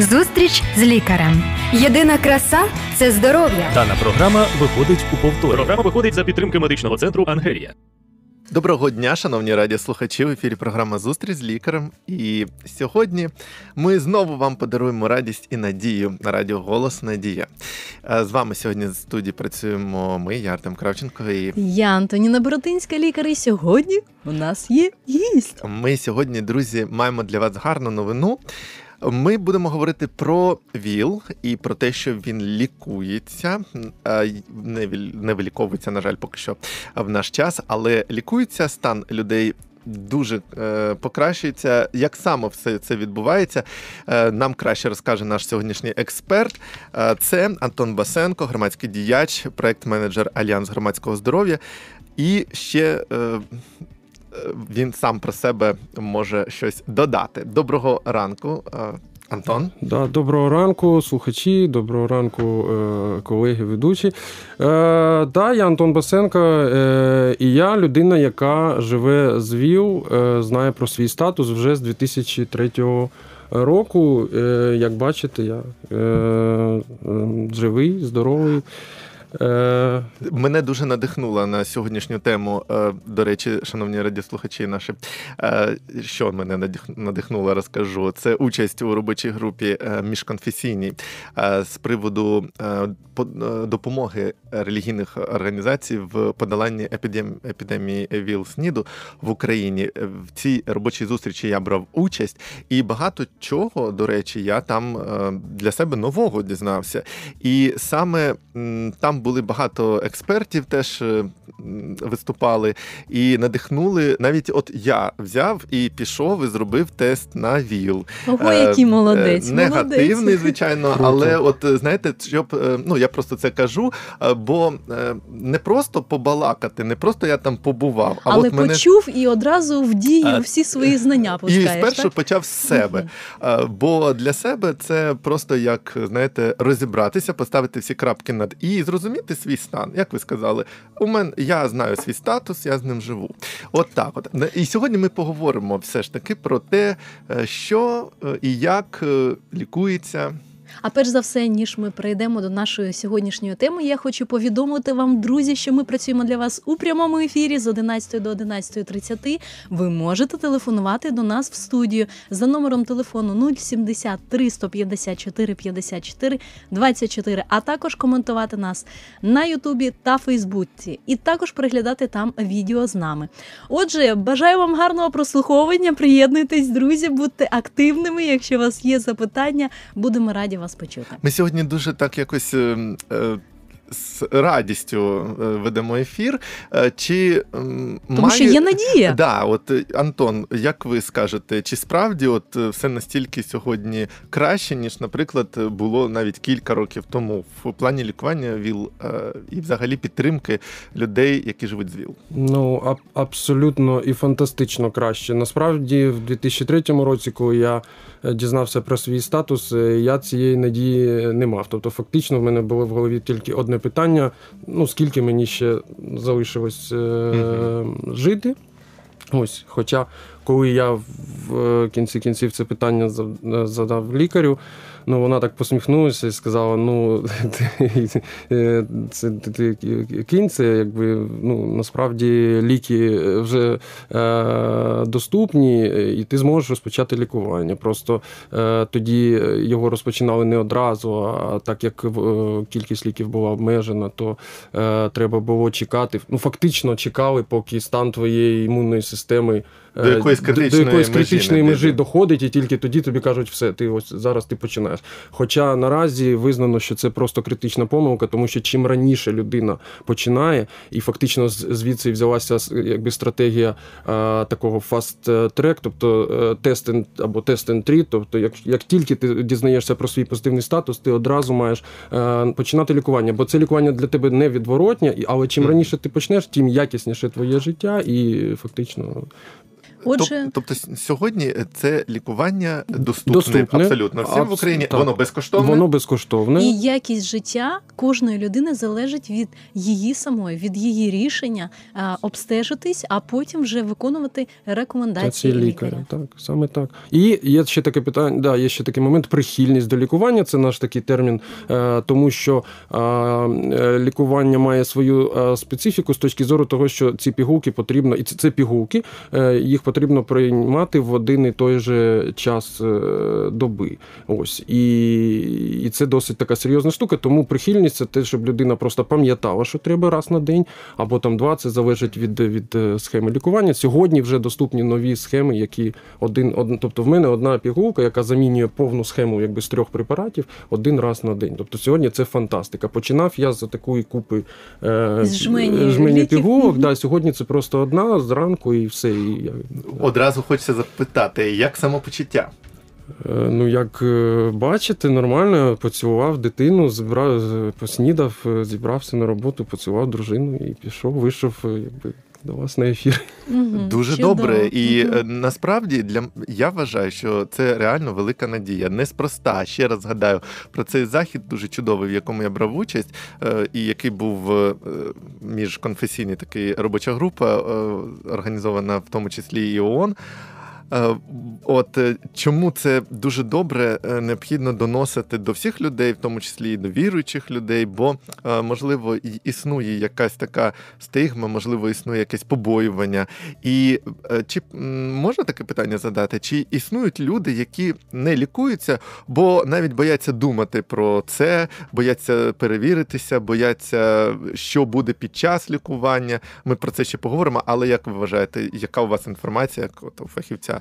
Зустріч з лікарем. Єдина краса це здоров'я. Дана програма виходить у повторі. Програма виходить за підтримки медичного центру Ангелія. Доброго дня, шановні радіослухачі. В ефірі програма Зустріч з лікарем. І сьогодні ми знову вам подаруємо радість і надію на радіо Голос Надія. З вами сьогодні в студії працюємо ми, я Артем Кравченко. І Я Антоніна Боротинська, лікар. І сьогодні у нас є гість. ми сьогодні, друзі, маємо для вас гарну новину. Ми будемо говорити про ВІЛ і про те, що він лікується, не не виліковується, на жаль, поки що в наш час, але лікується стан людей. Дуже е, покращується. Як саме все це відбувається, е, нам краще розкаже наш сьогоднішній експерт. Е, це Антон Басенко, громадський діяч, проект-менеджер Альянс громадського здоров'я. І ще е, він сам про себе може щось додати. Доброго ранку, е, Антон. Да, доброго ранку, слухачі, доброго ранку, е, колеги, ведучі. Е, да, я Антон Басенко, і я людина, яка живе з ВІЛ, знає про свій статус вже з 2003 року. Як бачите, я живий, здоровий. Е, Мене дуже надихнула на сьогоднішню тему. е, До речі, шановні радіослухачі наші, е, що мене надих- надихнуло, розкажу. Це участь у робочій групі міжконфесійній з приводу по- допомоги релігійних організацій в подоланні епідем- епідемії ВІЛ СНІДу в Україні. В цій робочій зустрічі я брав участь, і багато чого, до речі, я там для себе нового дізнався. І саме там були багато експертів, теж е, виступали і надихнули. Навіть от я взяв і пішов і зробив тест на ВІЛ. Ого, Е, який молодець. е, Негативний, молодець. звичайно, Круто. але от е, знаєте, щоб е, ну я просто це кажу, е, бо е, не просто побалакати, не просто я там побував, а Але от мене почув і одразу в дію всі свої знання і спершу так? почав з себе. Е, Бо для себе це просто як знаєте, розібратися, поставити всі крапки над і, і зрозуміти свій стан. Як ви сказали, у мене я знаю свій статус, я з ним живу. От так. От і сьогодні ми поговоримо все ж таки про те, е, що е, і як е, лікується. А перш за все, ніж ми перейдемо до нашої сьогоднішньої теми, я хочу повідомити вам, друзі, що ми працюємо для вас у прямому ефірі з 11 до 11.30. Ви можете телефонувати до нас в студію за номером телефону 073 154 54 24, а також коментувати нас на Ютубі та Фейсбуці, і також переглядати там відео з нами. Отже, бажаю вам гарного прослуховування. Приєднуйтесь, друзі, будьте активними. Якщо у вас є запитання, будемо раді вас почути. Ми сьогодні дуже так якось. е, е, З радістю е, ведемо ефір. Е, Чи Тому має... що є надія. Да, от е, Антон, як ви скажете, чи справді от все настільки сьогодні краще, ніж, наприклад, було навіть кілька років тому в плані лікування ВІЛ і взагалі підтримки людей, які живуть з ВІЛ? Ну, аб- абсолютно і фантастично краще. Насправді, в 2003 році, коли я дізнався про свій статус, я цієї надії не мав. Тобто, фактично, в мене було в голові тільки одне питання: ну скільки мені ще залишилось е, жити. Ось, хоча, коли я в е, кінці кінців це питання е, задав лікарю, ну вона так посміхнулася і сказала: ну, ти, е, це ти, кінь, це якби ну насправді ліки вже е, доступні, і ти зможеш розпочати лікування. Просто е, тоді його розпочинали не одразу, а так як кількість ліків була обмежена, то е, треба було чекати. Ну фактично чекали, поки стан твоєї імунної системи е, До якоїсь критичної до якоїсь критичної не межі доходить, і тільки тоді тобі кажуть, все, ти ось зараз ти починаєш. Хоча наразі визнано, що це просто критична помилка, тому що чим раніше людина починає, і фактично звідси взялася якби стратегія е, такого track, тобто е, або and treat, тобто як, як тільки ти дізнаєшся про свій позитивний статус, ти одразу маєш е, починати лікування, бо це лікування для тебе невідворотнє, але чим раніше ти почнеш, тим якісніше твоє життя, і фактично Отже, тобто сьогодні це лікування доступне, Доступне. абсолютно всім в Україні. так. Воно безкоштовне. Воно безкоштовне. І якість життя кожної людини залежить від її самої, від її рішення а, обстежитись, а потім вже виконувати рекомендації Це лікаря. Так, саме так. І є ще таке питання, да, є ще такий момент прихильність до лікування. Це наш такий термін, е, тому що е, е, лікування має свою е, специфіку з точки зору того, що ці пігулки потрібно, і це, це пігулки, е, їх потрібно приймати в один і той же час е, доби. Ось і, і це досить така серйозна штука. Тому прихильність це те, щоб людина просто пам'ятала, що треба раз на день, або там два. Це залежить від, від е, схеми лікування. Сьогодні вже доступні нові схеми, які один, один, тобто в мене одна пігулка, яка замінює повну схему якби з трьох препаратів один раз на день. Тобто сьогодні це фантастика. Починав я з такої купи е, жмені жмені пігулок. Да, сьогодні це просто одна зранку і все. І, я- Одразу хочеться запитати, як самопочуття? Е, Ну, як е, бачите, нормально поцілував дитину, зібрав, поснідав, е, зібрався на роботу, поцілував дружину і пішов, вийшов якби, до вас на ефір. Дуже чудово. добре. І е, насправді для я вважаю, що це реально велика надія. Неспроста. Ще раз згадаю про цей захід, дуже чудовий, в якому я брав участь, е, і який був е, міжконфесійний такий робоча група, організована в тому числі і ООН. Е, От е, чому це дуже добре е, необхідно доносити до всіх людей, в тому числі і до віруючих людей, бо можливо існує якась така стигма, можливо, існує якесь побоювання. І чи можна таке питання задати? Чи існують люди, які не лікуються, бо навіть бояться думати про це, бояться перевіритися, бояться, що буде під час лікування? Ми про це ще поговоримо. Але як ви вважаєте, яка у вас інформація як от у фахівця?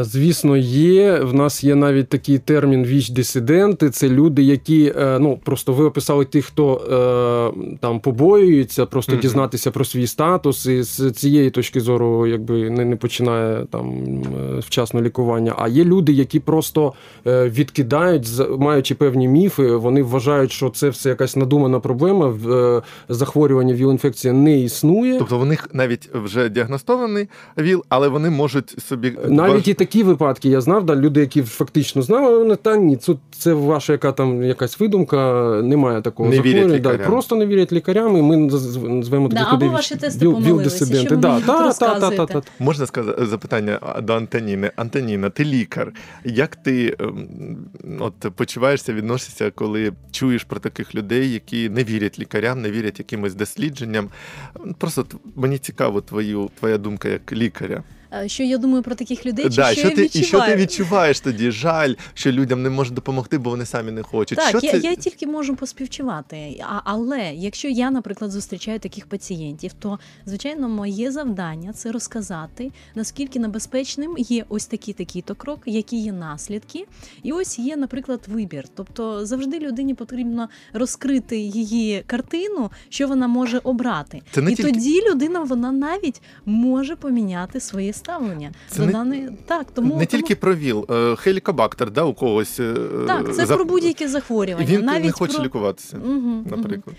Звісно, є. В нас є навіть такий термін віч-дисиденти. Це люди, які е, ну просто ви описали тих, хто е, там побоюється, просто Мгм. дізнатися про свій статус, і з цієї точки зору, якби не, не починає там е, вчасно лікування. А є люди, які просто відкидають, маючи певні міфи, вони вважають, що це все якась надумана проблема. Захворювання віл-інфекція не існує. Тобто у них навіть вже діагностований ВІЛ, але вони можуть собі Навіть і такі випадки я знав, да, люди, які фактично знали, вони та ні, це, це ваша яка там якась видумка, немає такого Не вірять захворювання. Да, просто не вірять лікарям, і ми наз- назвемо Да, таких або ваші тести помилилися, віл-дисиденти. що ви Да, та, та, та, та, та. Можна сказати запитання до Антоніни. Антоніна, ти лікар. Як ти ем, от почуваєшся, відносишся, коли чуєш про таких людей, які не вірять лікарям, не вірять якимось дослідженням? Просто мені цікаво твою твоя думка як лікаря. А Що я думаю про таких людей? Чи Да, що, що я ти, і що ти відчуваєш тоді? Жаль, що людям не можуть допомогти, бо вони самі не хочуть. Так, що я, це? я тільки можу поспівчувати. А, але якщо я, наприклад, зустрічаю таких пацієнтів, то звичайно моє завдання це розказати, наскільки небезпечним є ось такий такий то крок, які є наслідки, і ось є, наприклад, вибір. Тобто завжди людині потрібно розкрити її картину, що вона може обрати. Це не і тільки- тоді людина вона навіть може поміняти своє ставлення Це до не- даної так, тому не тому- тільки про ВІЛ, е, хелікобактер, да, у когось. е, так, це за- про будь-які захворювання. він навіть не хоче про... лікуватися, Угу, наприклад.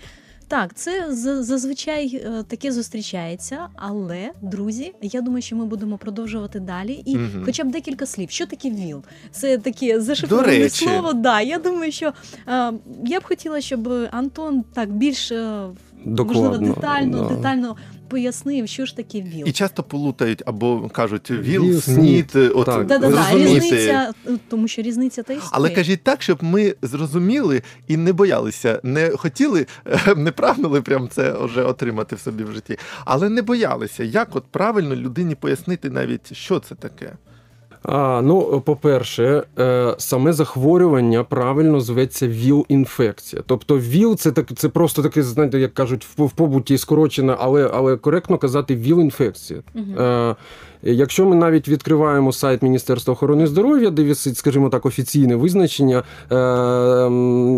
Так, це зазвичай е, таке зустрічається, але друзі, я думаю, що ми будемо продовжувати далі. І Мгм. хоча б декілька слів. Що таке ВІЛ? Це таке зашифроване слово. Да, я думаю, що е, я б хотіла, щоб Антон так більш е, можливо Докладно, детально, да. детально пояснив, що ж таке ВІЛ. І часто плутають або кажуть ВІЛ, ВІЛ, СНІД. От, Так. Да, да, да, різниця, тому що різниця та існує. Але кажіть так, щоб ми зрозуміли і не боялися, не хотіли, не прагнули прям це вже отримати в собі в житті, але не боялися. Як от правильно людині пояснити навіть, що це таке? А, ну, по-перше, е, саме захворювання правильно зветься ВІЛ-інфекція. Тобто ВІЛ це так, це просто таке, знаєте, як кажуть, в, в побуті скорочене, але, але коректно казати ВІЛ-інфекція. Е, Якщо ми навіть відкриваємо сайт Міністерства охорони здоров'я, де висить, скажімо так, офіційне визначення, е,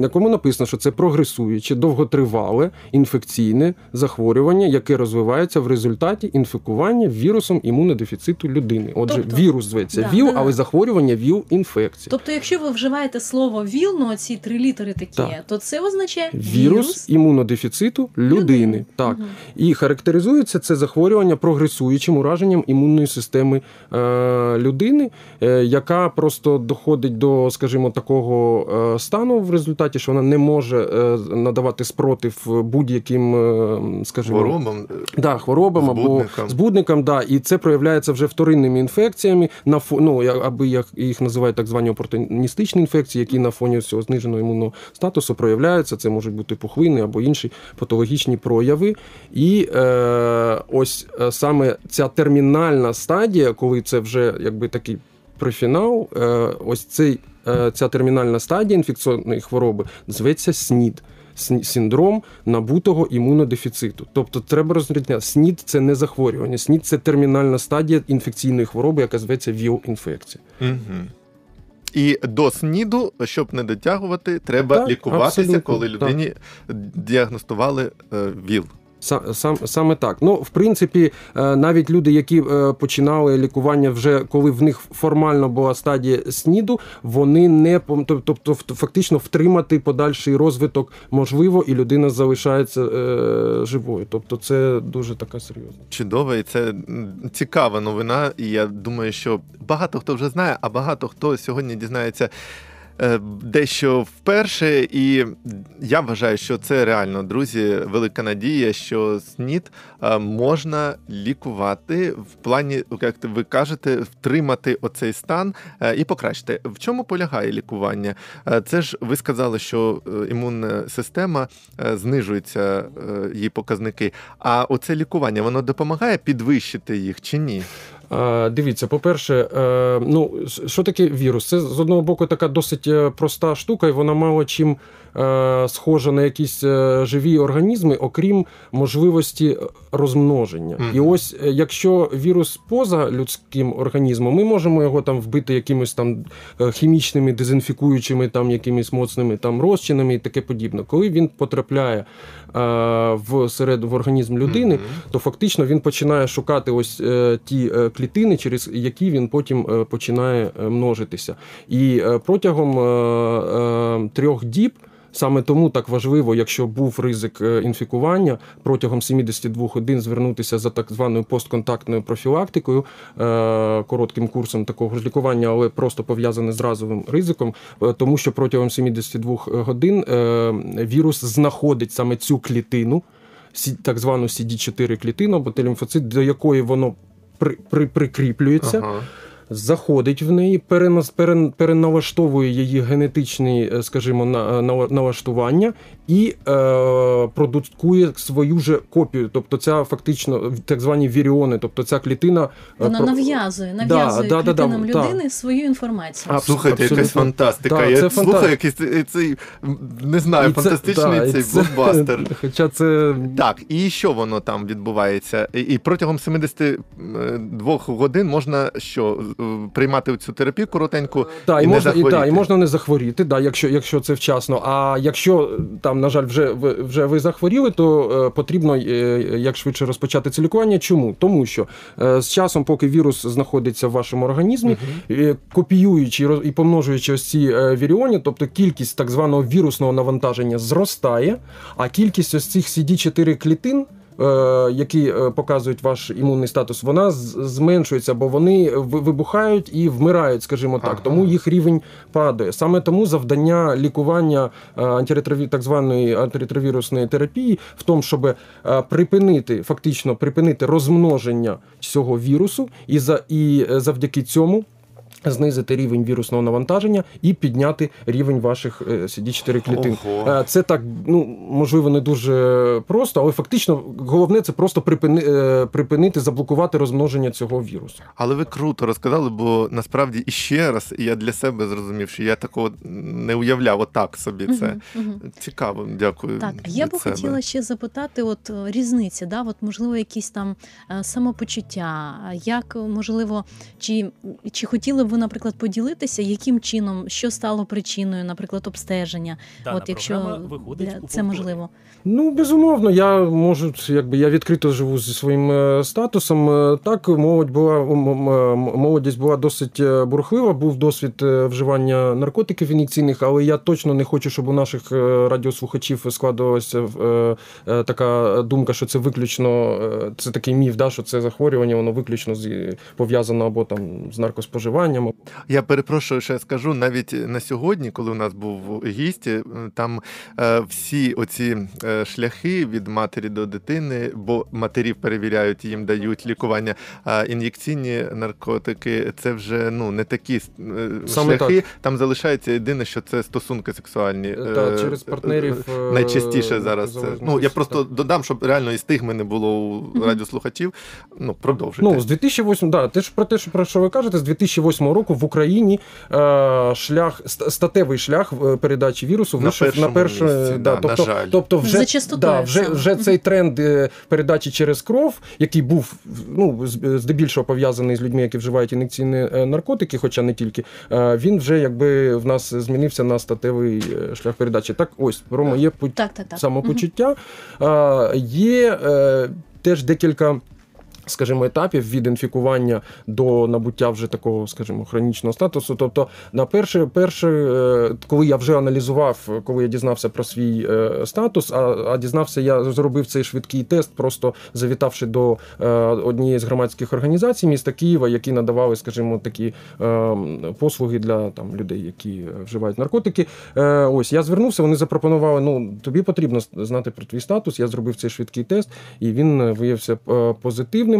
якому написано, що це прогресуюче, довготривале інфекційне захворювання, яке розвивається в результаті інфікування вірусом імунодефіциту людини. Отже, Тобто, вірус зветься да. ВІЛ, Да-да-да. але захворювання ВІЛ-інфекції. Тобто, якщо ви вживаєте слово ВІЛ, ну ці три літери такі, Так. то це означає Вірус імунодефіциту людини. Так. Мгм. І характеризується це захворювання прогресуючим ураженням імунної системи е, людини, е, яка просто доходить до, скажімо, такого е, стану в результаті, що вона не може е, надавати спротив будь-яким, е, скажімо, Хворобам. Да, хворобам або Збудникам. збудникам, да, і це проявляється вже вторинними інфекціями, на фо, ну, аби як їх називають так звані опортуністичні інфекції, які на фоні цього зниженого імунного статусу проявляються. Це можуть бути пухвини або інші патологічні прояви. І е, ось е, саме ця термінальна стадія, коли це вже якби такий прифінал, е, ось цей, е, ця термінальна стадія інфекційної хвороби зветься СНІД. Син- Синдром набутого імунодефіциту. Тобто треба розрізняти, СНІД це не захворювання, СНІД це термінальна стадія інфекційної хвороби, яка зветься ВІЛ-інфекція. Угу. І до СНІДу, щоб не дотягувати, треба Так, лікуватися, абсолютно, коли людині діагностували е, ВІЛ. Са- Сам, саме так. Ну, в принципі, е, навіть люди, які е, починали лікування вже коли в них формально була стадія СНІДу, вони не тобто фактично втримати подальший розвиток можливо, і людина залишається е, живою. Тобто, це дуже така серйозна. Чудово, і це цікава новина. І я думаю, що багато хто вже знає, а багато хто сьогодні дізнається. Е, Дещо вперше, і я вважаю, що це реально, друзі, велика надія, що СНІД е, можна лікувати в плані, як ви кажете, втримати оцей стан е, і покращити. В чому полягає лікування? Це ж ви сказали, що імунна система знижується її показники. А оце лікування воно допомагає підвищити їх чи ні? Е, Дивіться, по-перше, е, ну що таке вірус? Це з одного боку така досить е, проста штука, і вона мало чим схожа на якісь е, живі організми, окрім можливості розмноження. Мгм. І ось е, якщо вірус поза людським організмом, ми можемо його там вбити якимись там е, хімічними, дезінфікуючими, там якимись моцними там розчинами і таке подібне. Коли він потрапляє е, в серед в організм людини, Мгм. то фактично він починає шукати ось е, ті е, клітини, через які він потім е, починає е, множитися. І е, протягом е, е, трьох діб. Саме тому так важливо, якщо був ризик е, інфікування, протягом 72 годин звернутися за так званою постконтактною профілактикою, е, коротким курсом такого ж лікування, але просто пов'язане з разовим ризиком, е, тому що протягом 72 годин вірус знаходить саме цю клітину, так звану CD4 клітину або Т-лімфоцит, до якої воно при, при, прикріплюється, Ага. Заходить в неї, переналаштовує її генетичні, е, скажімо, на, налаштування і е, продукує свою же копію. Тобто, ця фактично так звані віріони, тобто ця клітина. е, Вона про- нав'язує, нав'язує да, да, да, клітинам так. людини свою інформацію. А, Слухайте, якась фантастика. Так, я це слухаю фанта- якийсь цей- цей, не знаю, І це- фантастичний да, і цей це- блокбастер. Хоча це Так, і що воно там відбувається? І, і протягом 72 годин можна що е, приймати цю терапію коротеньку Так, і, і, не можна, і, захворіти. та, і можна не захворіти, да, якщо, якщо це вчасно. А якщо там, на жаль, вже, вже ви захворіли, то е, потрібно е, як швидше розпочати це лікування. Чому? Тому що е, з часом, поки вірус знаходиться в вашому організмі, угу. копіюючи і помножуючи ось ці віріоні, тобто кількість так званого вірусного навантаження зростає, а кількість ось цих CD4 клітин. Е, Які е, показують ваш імунний статус, вона зменшується, бо вони вибухають і вмирають, скажімо так. Ага. Тому їх рівень падає. Саме тому завдання лікування е, антиретрові, так званої антиретровірусної терапії в тому, щоб припинити фактично припинити розмноження цього вірусу, і за і завдяки цьому. Знизити рівень вірусного навантаження і підняти рівень ваших е, CD4 клітин. Ого. Е, Це так, ну можливо, не дуже просто, але фактично головне це просто припини, е, припинити, заблокувати розмноження цього вірусу. Але ви круто розказали, бо насправді і ще раз я для себе зрозумів, що я такого не уявляв отак собі це. Цікаво, дякую. Так, я би себе. хотіла ще запитати, от різниці, да, от можливо, якісь там самопочуття, як можливо, чи, чи хотіли б ви, наприклад, поділитеся, яким чином, що стало причиною, наприклад, обстеження? Дана От якщо виходить для це можливо. Ну, безумовно, я можу, якби я відкрито живу зі своїм е, статусом. Е, Так, молодь була молодість була досить е, бурхлива, був досвід вживання наркотиків ін'єкційних, але я точно не хочу, щоб у наших радіослухачів складувалася така думка, що це виключно це такий міф, да, що це захворювання, воно виключно з пов'язано або там з наркоспоживанням. Я перепрошую, що я скажу. Навіть на сьогодні, коли у нас був гість, е, там е, всі оці е, шляхи від матері до дитини, бо матерів перевіряють, їм дають лікування. А ін'єкційні наркотики це вже ну не такі Саме шляхи. Там залишається єдине, що це стосунки сексуальні. Та через партнерів е, Найчастіше зараз це. Ну я просто так. додам, щоб реально і стигми не було у радіослухачів. Ну продовжуйте. Ну, з 2008, да, те ж про те, що про що ви кажете, з 2008 року в Україні е, шлях статевий шлях е, передачі вірусу На вийшов на перше, да, на тобто, жаль. тобто вже, да, вже, вже цей тренд е, передачі через кров, який був ну, здебільшого пов'язаний з людьми, які вживають ін'єкційні наркотики, хоча не тільки, е, він вже якби в нас змінився на статевий шлях передачі. Так, ось про моє пу- Так, так, так. самопочуття. Е, Є е, теж декілька. Скажімо, етапів від інфікування до набуття вже такого, скажімо, хронічного статусу. Тобто, на перше, перше, е, коли я вже аналізував, коли я дізнався про свій е, статус, а, а дізнався, я зробив цей швидкий тест, просто завітавши до е, однієї з громадських організацій міста Києва, які надавали, скажімо, такі послуги для там людей, які вживають наркотики. Ось я звернувся, вони запропонували: ну тобі потрібно знати про твій статус. Я зробив цей швидкий тест, і він виявився позитивним.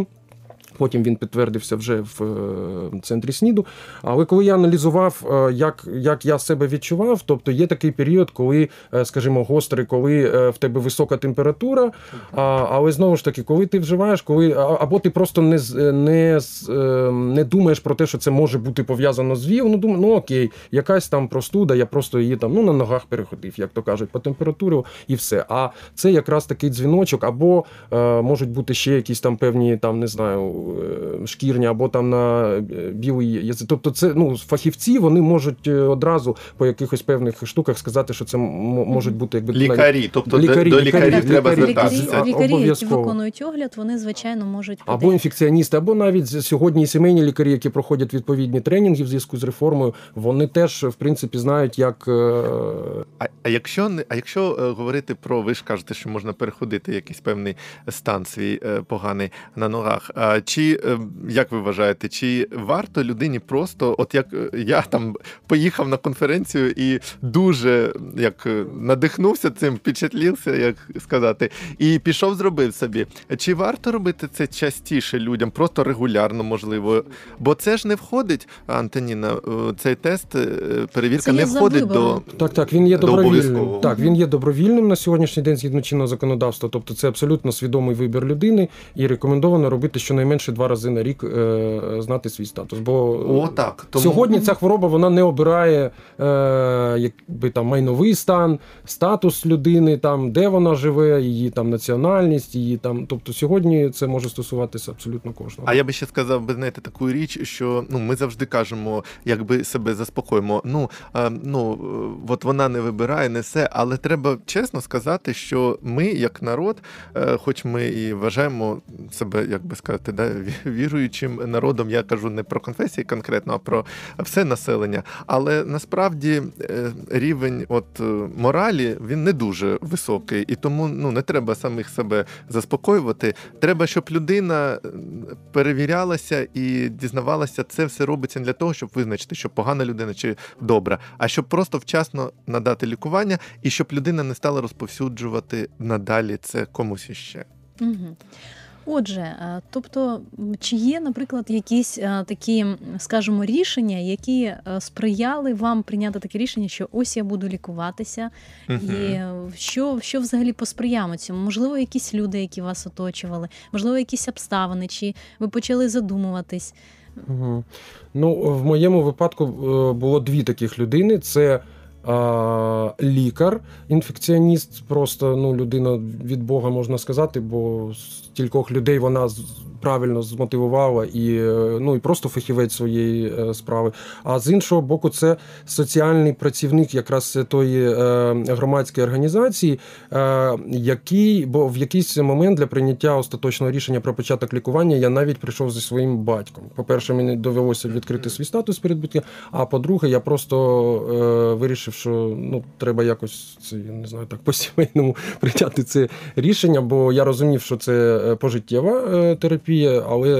Потім він підтвердився вже в е, центрі СНІДу. Але коли я аналізував, е, як, як я себе відчував, тобто є такий період, коли, е, скажімо, гострий, коли в тебе висока температура, але знову ж таки, коли ти вживаєш, коли або ти просто не, не, не думаєш про те, що це може бути пов'язано з ВІЛ, ну думаю, ну окей, якась там простуда, я просто її там ну, на ногах переходив, як то кажуть, по температурі і все. А це якраз такий дзвіночок, або можуть бути ще якісь там певні, там не знаю, шкірні, або там на е, білий язик. Тобто, це ну фахівці вони можуть е, одразу по якихось певних штуках сказати, що це можуть бути якби Лікарі, тобто Лікарі, до лікарі, лікарів треба лікарі. Лікарі, звертатися. А, лікарі, які виконують огляд, вони звичайно можуть або інфекціоністи, або навіть сьогодні і сімейні лікарі, які проходять відповідні тренінги в зв'язку з реформою, вони теж в принципі знають, як е, А, а якщо не а якщо е, говорити про ви ж кажете, що можна переходити якийсь певний стан свій е, поганий на ногах. А чи е, як ви вважаєте, чи варто людині просто, от як е, я там поїхав на конференцію і дуже як е, надихнувся цим, впечатлився, як сказати, і пішов, зробив собі. Чи варто робити це частіше людям, просто регулярно, можливо? Бо це ж не входить, Антоніна, цей тест, перевірка Це не входить до. Так, так, він є До добровільним. Так, він є добровільним на сьогоднішній день згідно чинного законодавства. Тобто це абсолютно свідомий вибір людини, і рекомендовано робити щонайменше два рази на рік е, знати свій статус. Бо О, так. Тому... сьогодні ця хвороба вона не обирає е, якби там майновий стан, статус людини, там де вона живе, її там національність, її там. Тобто сьогодні це може стосуватися абсолютно кожного. А я би ще сказав, би знаєте, таку річ, що ну ми завжди кажемо, якби себе заспокоїмо. Ну е, ну е, от вона не вибирає, не все, але треба чесно сказати, що ми, як народ, е, хоч ми і вважаємо себе, як би сказати, да, віруючим народом, я кажу не про конфесії конкретно, а про все населення. Але насправді е, рівень от е, моралі він не дуже високий, і тому ну не треба самих себе заспокоювати. Треба, щоб людина перевірялася і дізнавалася, це все робиться для того, щоб визначити, що погана людина чи добра, а щоб просто вчасно надати лікування, і щоб людина не стала розповсюджувати надалі це комусь іще. Угу. Отже, е, тобто, чи є, наприклад, якісь е, такі, скажімо, рішення, які е, сприяли вам прийняти таке рішення, що ось я буду лікуватися, і е, що, що взагалі посприяло цьому? Можливо, якісь люди, які вас оточували, можливо, якісь обставини, чи ви почали задумуватись? Угу. Ну, в моєму випадку було дві таких людини: це лікар, інфекціоніст, просто ну, людина від Бога можна сказати, бо з кількох людей вона правильно змотивувала і е, ну і просто фахівець своєї е, справи. А з іншого боку, це соціальний працівник якраз тої е, громадської організації, який, бо в якийсь момент для прийняття остаточного рішення про початок лікування я навіть прийшов зі своїм батьком. По-перше, мені довелося відкрити свій статус перед батьком, а по-друге, я просто вирішив, що ну треба якось це не знаю так по сімейному прийняти це рішення, бо я розумів, що це пожиттєва терапія, але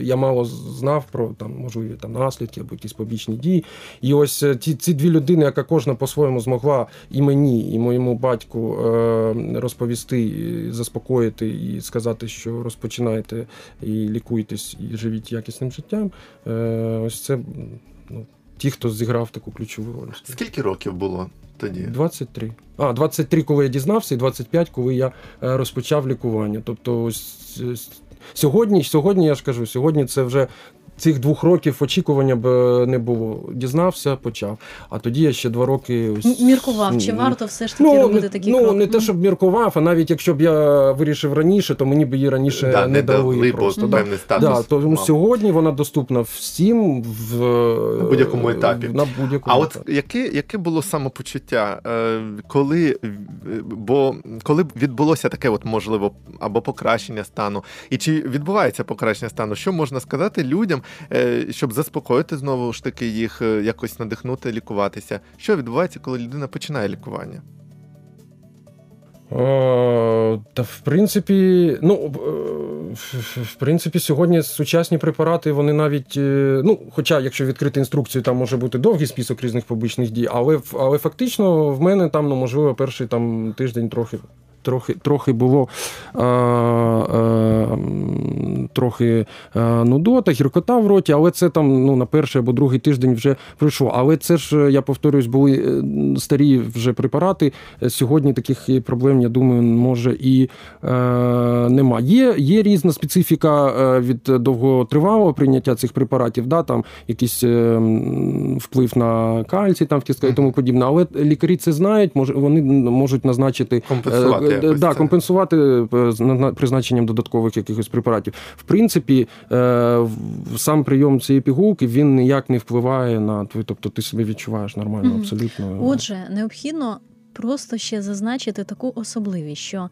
я мало знав про там можливі там наслідки або якісь побічні дії. І ось е, ці ці дві людини, яка кожна по-своєму змогла і мені, і моєму батьку е, розповісти, і заспокоїти і сказати, що розпочинайте і лікуйтесь, і живіть якісним життям. Е, ось це ну, ті, хто зіграв таку ключову роль. Скільки років було? Тоді 23. А, 23, коли я дізнався, і 25, коли я розпочав лікування. Тобто, ось сьогодні, сьогодні я ж кажу, сьогодні це вже цих двох років очікування б е, не було. Дізнався, почав. А тоді я ще два роки ось... міркував. Чи варто все ж таки ну, робити такі ну, крок? Ну не те, щоб міркував, а навіть якщо б я вирішив раніше, то мені б її раніше да, не дали. дали просто. Да. певний статус. Да, тому мав. сьогодні вона доступна всім в на будь-якому етапі. На будь-якому а от яке яке було самопочуття, е, коли бо коли відбулося таке, от можливо, або покращення стану, і чи відбувається покращення стану? Що можна сказати людям? Е, щоб заспокоїти знову ж таки їх, е, якось надихнути, лікуватися. Що відбувається, коли людина починає лікування? О, та в принципі, ну в принципі, сьогодні сучасні препарати, вони навіть, е, ну, хоча, якщо відкрити інструкцію, там може бути довгий список різних побічних дій, але але фактично в мене там, ну, можливо, перший там тиждень трохи трохи трохи було а, а, трохи нудота, гіркота в роті, але це там ну, на перший або другий тиждень вже пройшло. Але це ж, я повторюсь, були е, старі вже препарати. Сьогодні таких проблем, я думаю, може і е, нема. Є є різна специфіка е, від довготривалого прийняття цих препаратів, да, там якийсь е, вплив на кальцій, там в кістках і тому подібне. Але лікарі це знають, може вони можуть назначити компенсувати якось да, компенсувати е, призначенням додаткових якихось препаратів. В принципі, е, сам прийом цієї пігулки він ніяк не впливає на твій, тобто ти себе відчуваєш нормально, абсолютно. Отже, необхідно просто ще зазначити таку особливість, що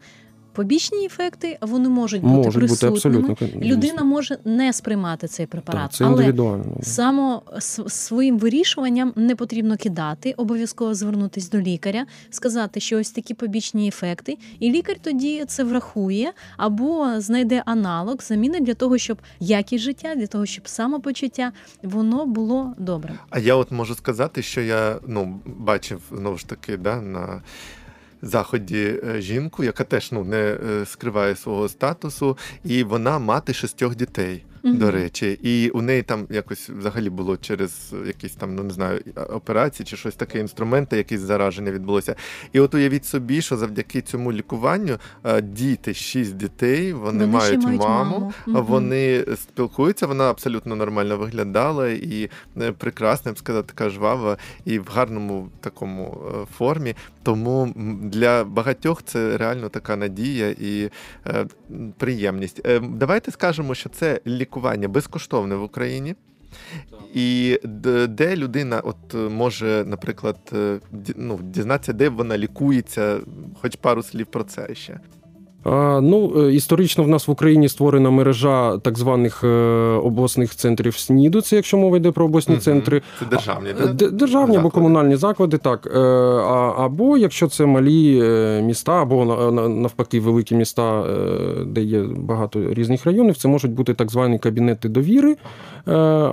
Побічні ефекти вони можуть бути можуть присутніми. Бути абсолютно. Людина може не сприймати цей препарат, так, це але само своїм вирішуванням не потрібно кидати, обов'язково звернутися до лікаря, сказати, що ось такі побічні ефекти, і лікар тоді це врахує або знайде аналог заміни для того, щоб якість життя, для того, щоб самопочуття воно було добре. А я от можу сказати, що я ну бачив знову ж таки да на заході е, жінку, яка теж ну не е, скриває свого статусу, і вона мати шістьох дітей mm-hmm. до речі, і у неї там якось взагалі було через якісь там, ну не знаю, операції чи щось таке, інструменти, якісь зараження відбулося. І от уявіть собі, що завдяки цьому лікуванню діти, шість дітей, вони, вони мають, мають маму, маму. вони спілкуються, вона абсолютно нормально виглядала і е, прекрасна, я б сказати, така жвава і в гарному такому е, формі. Тому для багатьох це реально така надія і е, приємність. Е, давайте скажемо, що це лікування безкоштовне в Україні. І де людина от може, наприклад, е, ну, дізнатися, де вона лікується, хоч пару слів про це ще. Ну, е, історично в нас в Україні створена мережа так званих е, обласних центрів СНІДу. Це якщо мова йде про обласні угу. центри, це державні да? державні або комунальні заклади, так або якщо це малі міста, або навпаки великі міста, де є багато різних районів, це можуть бути так звані кабінети довіри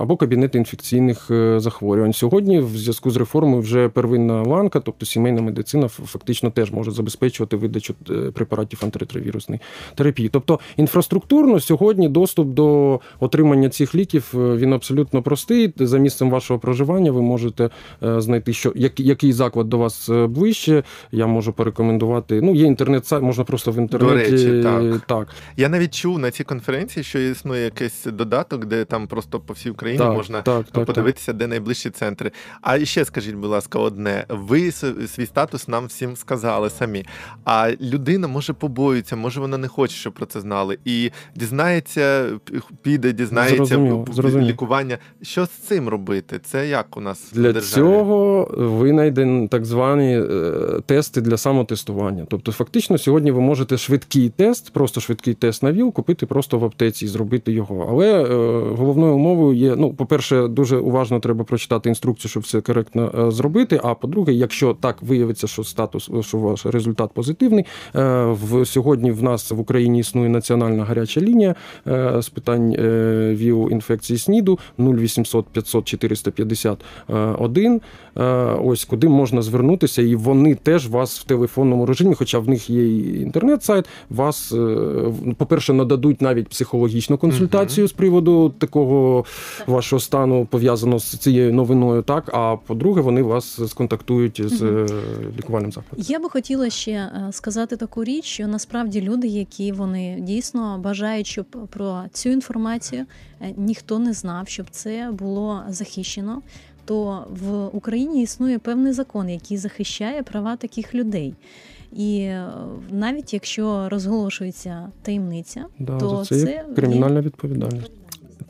або кабінети інфекційних захворювань. Сьогодні, в зв'язку з реформою, вже первинна ланка, тобто сімейна медицина, фактично теж може забезпечувати видачу препаратів антиретровірусних вірусної терапії. Тобто інфраструктурно сьогодні доступ до отримання цих ліків е, він абсолютно простий. За місцем вашого проживання ви можете е, знайти, що який заклад до вас е, ближче. Я можу порекомендувати. Ну, є інтернет, сайт можна просто в інтернеті. До речі, так. так. Я навіть чув на цій конференції, що існує якийсь додаток, де там просто по всій Україні так, можна так, подивитися, де найближчі центри. А ще скажіть, будь ласка, одне: ви свій статус нам всім сказали самі. А людина може побоюється дізнається, може вона не хоче, щоб про це знали, і дізнається, піде, дізнається Зрозуміло, зрозуміло. лікування. Що з цим робити? Це як у нас в Для державі? цього винайдені так звані е, тести для самотестування. Тобто, фактично, сьогодні ви можете швидкий тест, просто швидкий тест на ВІЛ, купити просто в аптеці і зробити його. Але е, головною умовою є: ну, по-перше, дуже уважно треба прочитати інструкцію, щоб все коректно е, зробити. А по-друге, якщо так виявиться, що статус, що ваш результат позитивний, е, в сьогодні в нас в Україні існує національна гаряча лінія е, з питань е, ВІЛ інфекції СНІДу 0800 500 451. Е, Ось куди можна звернутися, і вони теж вас в телефонному режимі, хоча в них є і інтернет-сайт, вас, е, по-перше, нададуть навіть психологічну консультацію з приводу такого вашого стану пов'язаного з цією новиною. Так, а по-друге, вони вас сконтактують з е, лікувальним закладом. Я би хотіла ще сказати таку річ, що насправді люди, які вони дійсно бажають, щоб про цю інформацію е, ніхто не знав, щоб це було захищено. То в Україні існує певний закон, який захищає права таких людей. І е, навіть якщо розголошується таємниця, Да, то це це кримінальна відповідальність.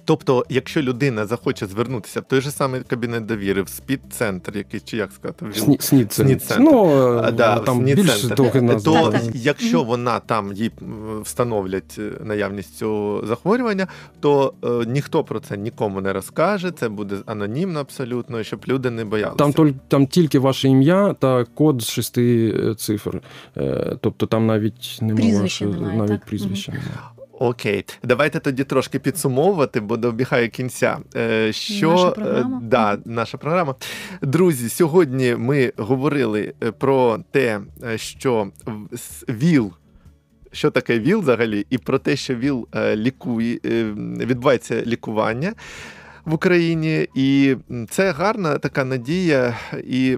Тобто, якщо людина захоче звернутися в той же самий кабінет довіри, в СНІД-центр, який чи як сказати, в Сні, СНІД це. СНІД-центр. Ну, А, е, да, там більш довге назва. то Так, так. якщо вона там їй встановлять е, наявність цього захворювання, то е, ніхто про це нікому не розкаже. Це буде анонімно абсолютно, щоб люди не боялися. Там, толь- там тільки ваше ім'я та код з шести е, цифр. Е, Тобто там навіть немає, навіть так? прізвища немає. Окей, давайте тоді трошки підсумовувати, бо добігає кінця. Е, Що Наша е, програма. да, наша програма. Друзі, сьогодні ми говорили е, про те, що ВІЛ. Що таке ВІЛ взагалі, і про те, що ВІЛ лікує, відбувається лікування в Україні, і це гарна така надія і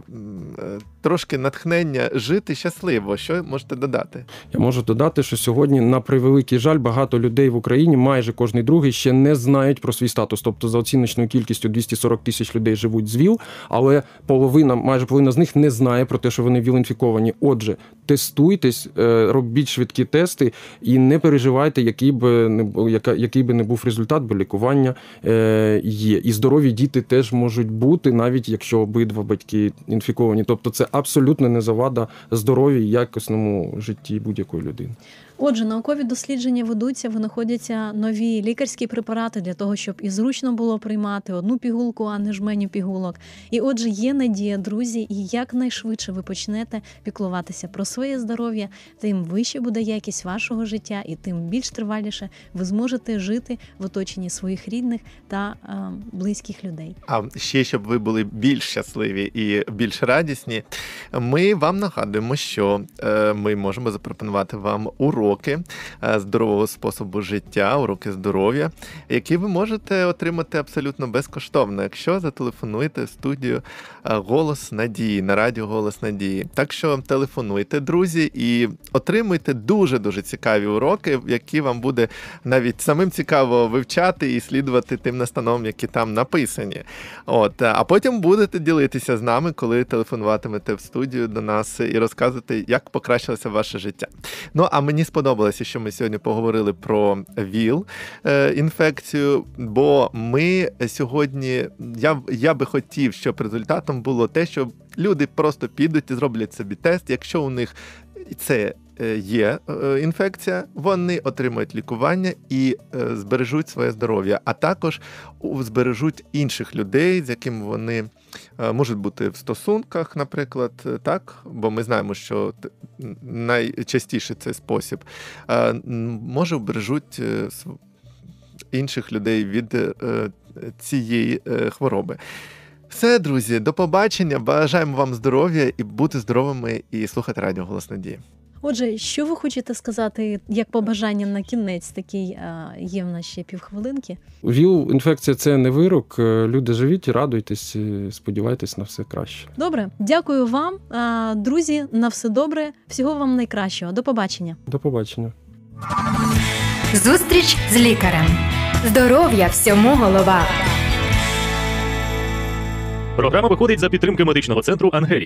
е, трошки натхнення жити щасливо. Що можете додати? Я можу додати, що сьогодні, на превеликий жаль, багато людей в Україні, майже кожний другий, ще не знають про свій статус. Тобто, за оціночною кількістю 240 тисяч людей живуть з ВІЛ, але половина, майже половина з них не знає про те, що вони ВІЛ-інфіковані. Отже, тестуйтесь, е, робіть швидкі тести і не переживайте, який би не був, який би не був результат, бо лікування е, є. І здорові діти теж можуть бути, навіть якщо обидва батьки інфіковані. Тобто, це абсолютно не завада здоров'ю і якісному житті будь-якої людини. Отже, наукові дослідження ведуться, винаходяться нові лікарські препарати для того, щоб і зручно було приймати одну пігулку, а не жменю пігулок. І отже, є надія, друзі, і якнайшвидше ви почнете піклуватися про своє здоров'я, тим вище буде якість вашого життя, і тим більш триваліше ви зможете жити в оточенні своїх рідних та е, близьких людей. А ще щоб ви були більш щасливі і більш радісні, ми вам нагадуємо, що е, ми можемо запропонувати вам уроки е, здорового способу життя, уроки здоров'я, які ви можете отримати абсолютно безкоштовно, якщо зателефонуєте в студію е, Голос Надії на радіо Голос Надії. Так що телефонуйте, друзі, і отримуйте дуже дуже цікаві уроки, які вам буде навіть самим цікаво вивчати і слідувати тим настановам, які там написані. От, а потім будете ділитися з нами, коли телефонуватимете в студію до нас і розказувати, як покращилося ваше життя. Ну а мені сподобалося, що ми сьогодні поговорили про ВІЛ е, бо ми сьогодні я, я би хотів, щоб результатом було те, що люди просто підуть і зроблять собі тест, якщо у них це е, є е, інфекція, вони отримають лікування і е, збережуть своє здоров'я, а також збережуть інших людей, з якими вони е, можуть бути в стосунках, наприклад, е, так, бо ми знаємо, що найчастіше цей спосіб е, може вбережуть е, інших людей від е, цієї е, хвороби. Все, друзі, до побачення. Бажаємо вам здоров'я і бути здоровими і слухати радіо Голос Надії. Отже, що ви хочете сказати як побажання на кінець? Такий є в нас ще півхвилинки. ВІЛ інфекція це не вирок. Е, Люди живіть, радуйтесь, е, сподівайтесь на все краще. Добре, дякую вам, друзі. На все добре. Всього вам найкращого. До побачення. До побачення. Зустріч з лікарем. Здоров'я всьому голова. Програма виходить за підтримки медичного центру Ангелія.